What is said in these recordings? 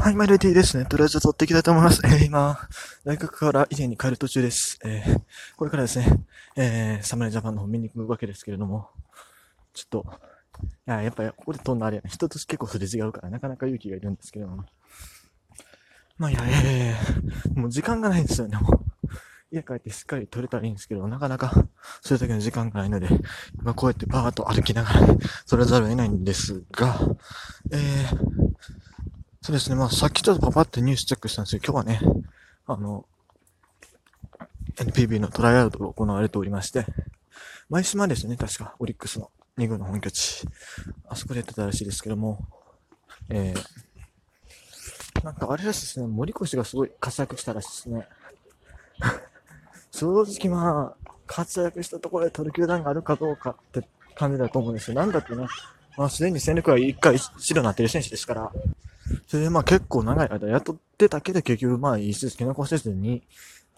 はい、マイルティですね。とりあえず撮っていきたいと思います。えー、今、大学から家に帰る途中です。えー、これからですね、えー、サムライジャパンの方見に行くわけですけれども、ちょっと、いや、やっぱりここで飛んだあれ、人と結構すれ違うから、なかなか勇気がいるんですけれども。まあ、いやいやいやいや、もう時間がないんですよね、もう。家帰ってしっかり撮れたらいいんですけど、なかなか、それだけの時間がないので、今こうやってバーっと歩きながら、撮らざるを得ないんですが、えー、そうですね。まあ、さっきちょっとパパってニュースチェックしたんですけど、今日はね、あの、NPB のトライアウトが行われておりまして、毎島ですね、確か、オリックスの2軍の本拠地。あそこでやってたらしいですけども、えー、なんかあれらしいですね、森越がすごい活躍したらしいですね。正直まあ、活躍したところで取る球団があるかどうかって感じだと思うんですよ。なんだってね、まあすでに戦力は1回白になってる選手ですから、それでまあ結構長い間雇ってたけど結局まあいい成績残せずに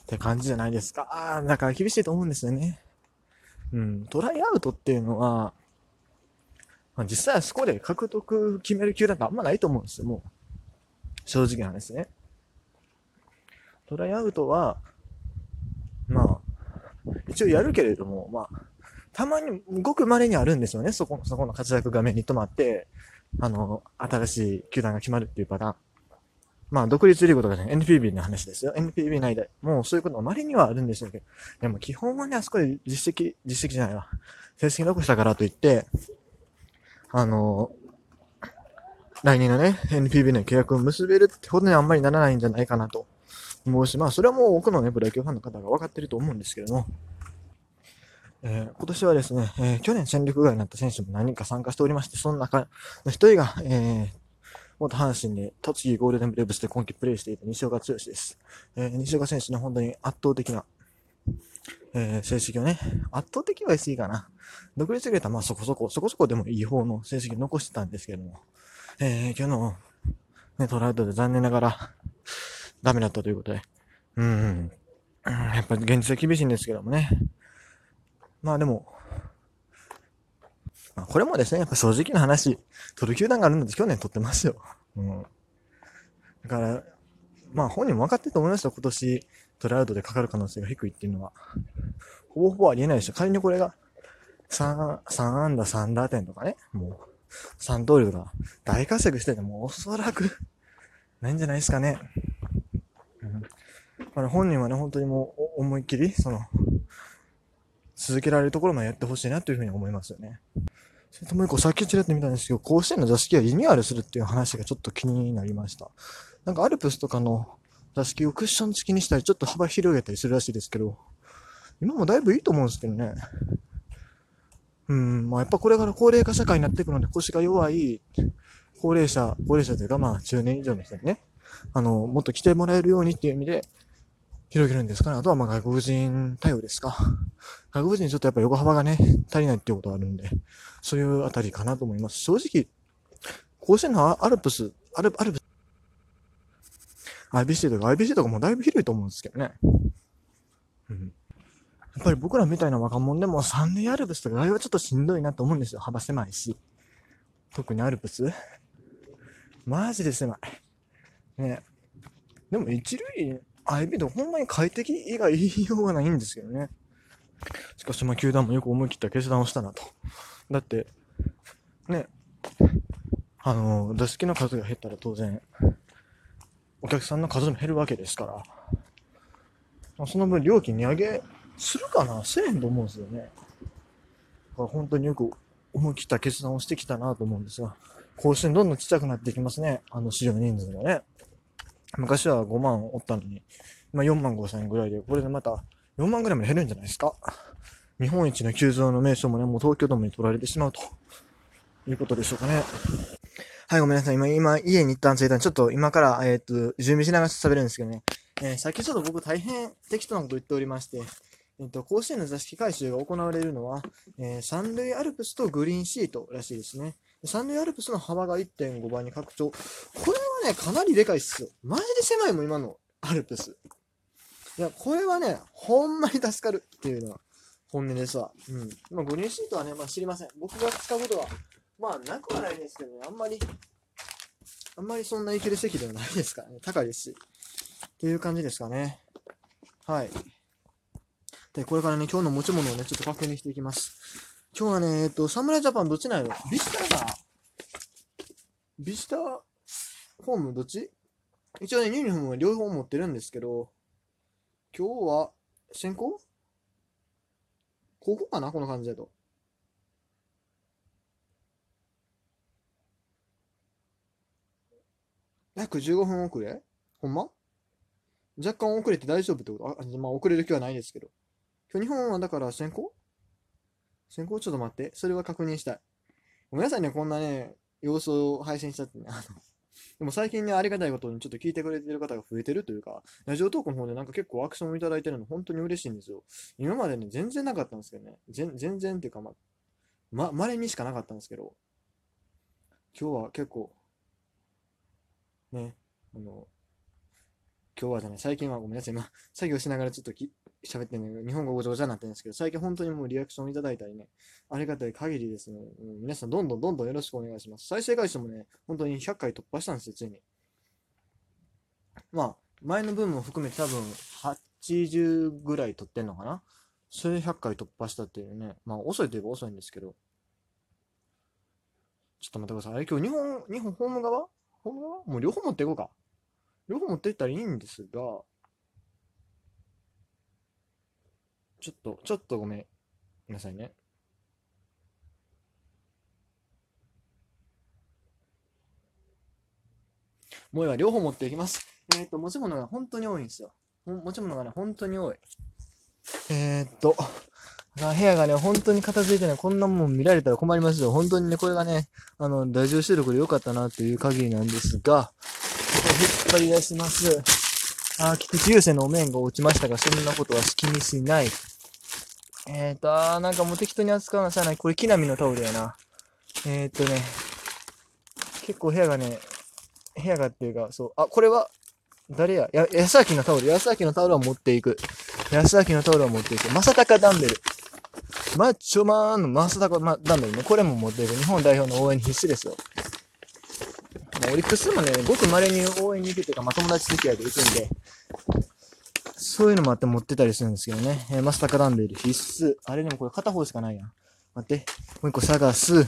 って感じじゃないですか。ああ、だから厳しいと思うんですよね。うん、トライアウトっていうのは、まあ、実際はそこで獲得決める球団ってあんまないと思うんですよ、もう。正直な話ね。トライアウトは、まあ、一応やるけれども、まあ、たまに、ごく稀にあるんですよね、そこの、そこの活躍が目に留まって、あの、新しい球団が決まるっていうパターン。まあ、独立リーグとかね、NPB の話ですよ。NPB 内で。もうそういうことまれにはあるんでしょうけど。でも基本はね、あそこで実績、実績じゃないわ。成績残したからといって、あの、来年のね、NPB の契約を結べるってことにはあんまりならないんじゃないかなと思うし、まあ、それはもう多くのね、プロ野球ファンの方が分かってると思うんですけども、えー、今年はですね、えー、去年戦力外になった選手も何人か参加しておりまして、その中の一人が、えー、元阪神で栃木ゴールデンブレーブスで今季プレーしていた西岡剛です。えー、西岡選手の本当に圧倒的な、えー、成績をね、圧倒的は言い過ぎかな。独立リーグはまあそこそこ、そこそこでもいい方の成績を残してたんですけども、えー、今日の、ね、トラウトで残念ながら、ダメだったということで、うん、うん、やっぱり現実は厳しいんですけどもね、まあでも、まあ、これもですね、やっぱ正直な話、取る球団があるので去年取ってますよ。うん。だから、まあ本人も分かってると思いますよ、今年トラウドでかかる可能性が低いっていうのは。ほぼほぼありえないでしょ。仮にこれが3、3安打3打点とかね、もう3通りとか大活躍しててもおそらくないんじゃないですかね。うん。まあ、本人はね、本当にもう思いっきり、その、続けられるところまでやってほしいなというふうに思いますよね。それともう一個、さっきちらっと見たんですけど、甲子園の座敷がリニューアルするっていう話がちょっと気になりました。なんかアルプスとかの座敷をクッション付きにしたり、ちょっと幅広げたりするらしいですけど、今もだいぶいいと思うんですけどね。うん、まあやっぱこれから高齢化社会になっていくので腰が弱い高齢者、高齢者というかまあ中年以上の人にね、あの、もっと来てもらえるようにっていう意味で、広げるんですかね？あとはまあ外国人対応ですか？外国人ちょっとやっぱ横幅がね、足りないっていうことがあるんで、そういうあたりかなと思います。正直、甲子園のアルプス、アル、アルプス、IBC とか IBC とかもだいぶ広いと思うんですけどね。うん。やっぱり僕らみたいな若者でも3年アルプスとかあれはちょっとしんどいなと思うんですよ。幅狭いし。特にアルプス。マジで狭い。ね。でも一塁 IB とほんまに快適以外言いようがないんですけどね。しかし、まあ、球団もよく思い切った決断をしたなと。だって、ね、あの、座敷の数が減ったら当然、お客さんの数も減るわけですから、まあ、その分料金値上げするかなせえへんと思うんですよね。だから本当によく思い切った決断をしてきたなと思うんですが、甲子園どんどんちっちゃくなっていきますね。あの市場人数がね。昔は5万おったのに、今4万5千円ぐらいで、これでまた4万ぐらいまで減るんじゃないですか。日本一の急増の名称もね、もう東京ドームに取られてしまうということでしょうかね。はい、ごめんなさい。今、今、家に一旦着いたんで、ちょっと今から、えっ、と、準備しながら喋るんですけどね。えー、さっきちょっと僕大変適当なこと言っておりまして、えっ、と、甲子園の座敷回収が行われるのは、えー、三塁アルプスとグリーンシートらしいですね。三塁アルプスの幅が1.5倍に拡張。これはね、かなりでかいっすよ。マジで狭いもん、今のアルプス。いや、これはね、ほんまに助かるっていうのは本音ですわ。うん。まあ、グリーンシートはね、まあ知りません。僕が使うことは、まあなくはないんですけどね、あんまり、あんまりそんな行ける席ではないですからね。高いですし。っていう感じですかね。はい。で、これからね、今日の持ち物をね、ちょっと確認していきます。今日はね、えっと、侍ジャパンどっちなのビジターかな？ビジタ？ーホーム？どっち？一応ね、ユニフォームは両方持ってるんですけど、今日は先行？高校かな？この感じだと。約15分遅れ？ほんま？若干遅れて大丈夫ってこと？あ、まあ遅れる気はないですけど。今日日本はだから先行？先行ちょっと待って。それは確認したい。ごめんなさいね、こんなね、様子を配信しちゃってね。あのでも最近ね、ありがたいことにちょっと聞いてくれてる方が増えてるというか、ラジオトークの方でなんか結構アクションをいただいてるの本当に嬉しいんですよ。今までね、全然なかったんですけどね。全然っていうか、ま、ま、稀にしかなかったんですけど、今日は結構、ね、あの、今日はじゃない、最近はごめんなさい、今、作業しながらちょっとき喋ってんだけど、日本語ごちゃごちゃになってるんですけど、最近本当にもうリアクションいただいたりね、ありがたい限りですね、うん皆さんどんどんどんどんよろしくお願いします。再生回数もね、本当に100回突破したんですよ、ついに。まあ、前の分も含めて多分80ぐらい撮ってんのかな？それ100回突破したっていうね、まあ遅いといえば遅いんですけど、ちょっと待ってください。あれ今日日本、日本ホーム側？ホーム側？もう両方持っていこうか。両方持っていったらいいんですが、ちょっと、ちょっとごめんなさいね。もういいわ、両方持っていきます。えっ、と、持ち物が本当に多いんですよ。持ち物がね、本当に多い。えー、っと、部屋がね、本当に片付いてね、こんなもん見られたら困りますよ。本当にね、これがね、あの、ラジオ収録で良かったなという限りなんですが、引っ張り出します。あ、菊池雄星のお面が落ちましたが、そんなことは気にしない。えーと、あー、なんかもう適当に扱うのさない。これ、木並のタオルやな。えーとね、結構部屋がね、部屋がっていうか、そう、あ、これは、誰や？や、安明のタオル。安明のタオルは持っていく。安明のタオルは持っていく。正隆ダンベル。マッチョマンの正隆ダンベルね。これも持っていく。日本代表の応援に必死ですよ。まあオリックスもね、ごく稀に応援に行くというか、まあ、友達付き合いで行くんで、そういうのもあって持ってたりするんですけどね。えー、マスタカダンベル必須。あれでもこれ片方しかないやん。待って。もう一個探す。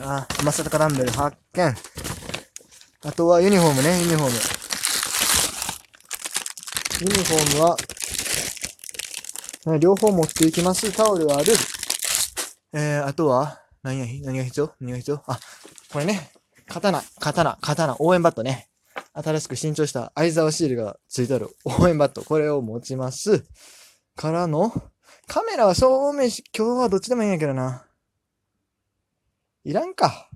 あ、マスタカダンベル発見。あとはユニフォームね、ユニフォーム。ユニフォームは、ね両方持っていきます。タオルはある。えー、あとは、何が、何が必要？何が必要？あ、これね。刀、刀、刀、応援バットね。新しく新調した相沢シールがついてある応援バット。これを持ちます。からの、カメラは正面し、今日はどっちでもいいんやけどな。いらんか。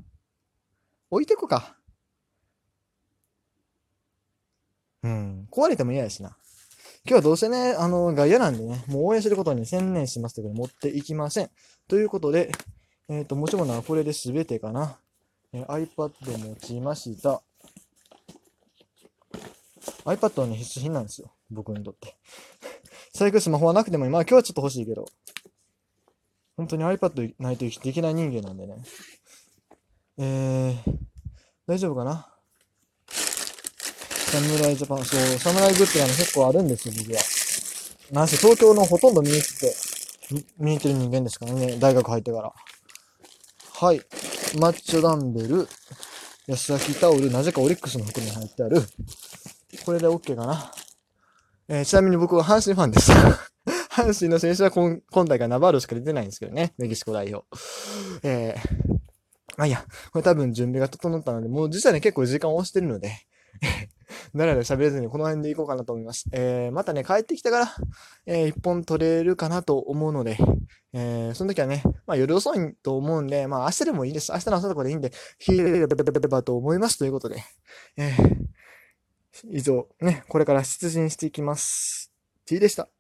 置いてこか。うん。壊れても嫌やしな。今日はどうせね、あの、外野なんでね、もう応援することに専念しますということで持っていきません。ということで、えっ、と、持ち物はこれで全てかな。え iPad 持ちました。iPad は、必需品なんですよ。僕にとって。最悪スマホはなくてもいい。まあ今日はちょっと欲しいけど。本当に iPad ないと生きていけない人間なんでね。えー、大丈夫かな？侍ジャパン、そう、侍グッズがね、結構あるんですよ、僕は。なんせ東京のほとんど見に行って、見に行ってる人間ですからね、大学入ってから。はい。マッチョダンベル、安崎タオル、なぜかオリックスの服に入ってある。これで OK かな。えーちなみに僕は阪神ファンです。阪神の選手は今今大会ナバールしか出てないんですけどね、メキシコ代表。えー、まあいいや、これ多分準備が整ったので、もう実はね、結構時間を押してるので、だらだら喋れずにこの辺でいこうかなと思います。えー、またね、帰ってきたから、えー、一本取れるかなと思うので、えー、その時はね、まあ夜遅いと思うんで、まあ明日でもいいです。明日の朝とかでいいんで、聞いてればと思いますということで、えー、以上、ね、これから出陣していきます。T でした。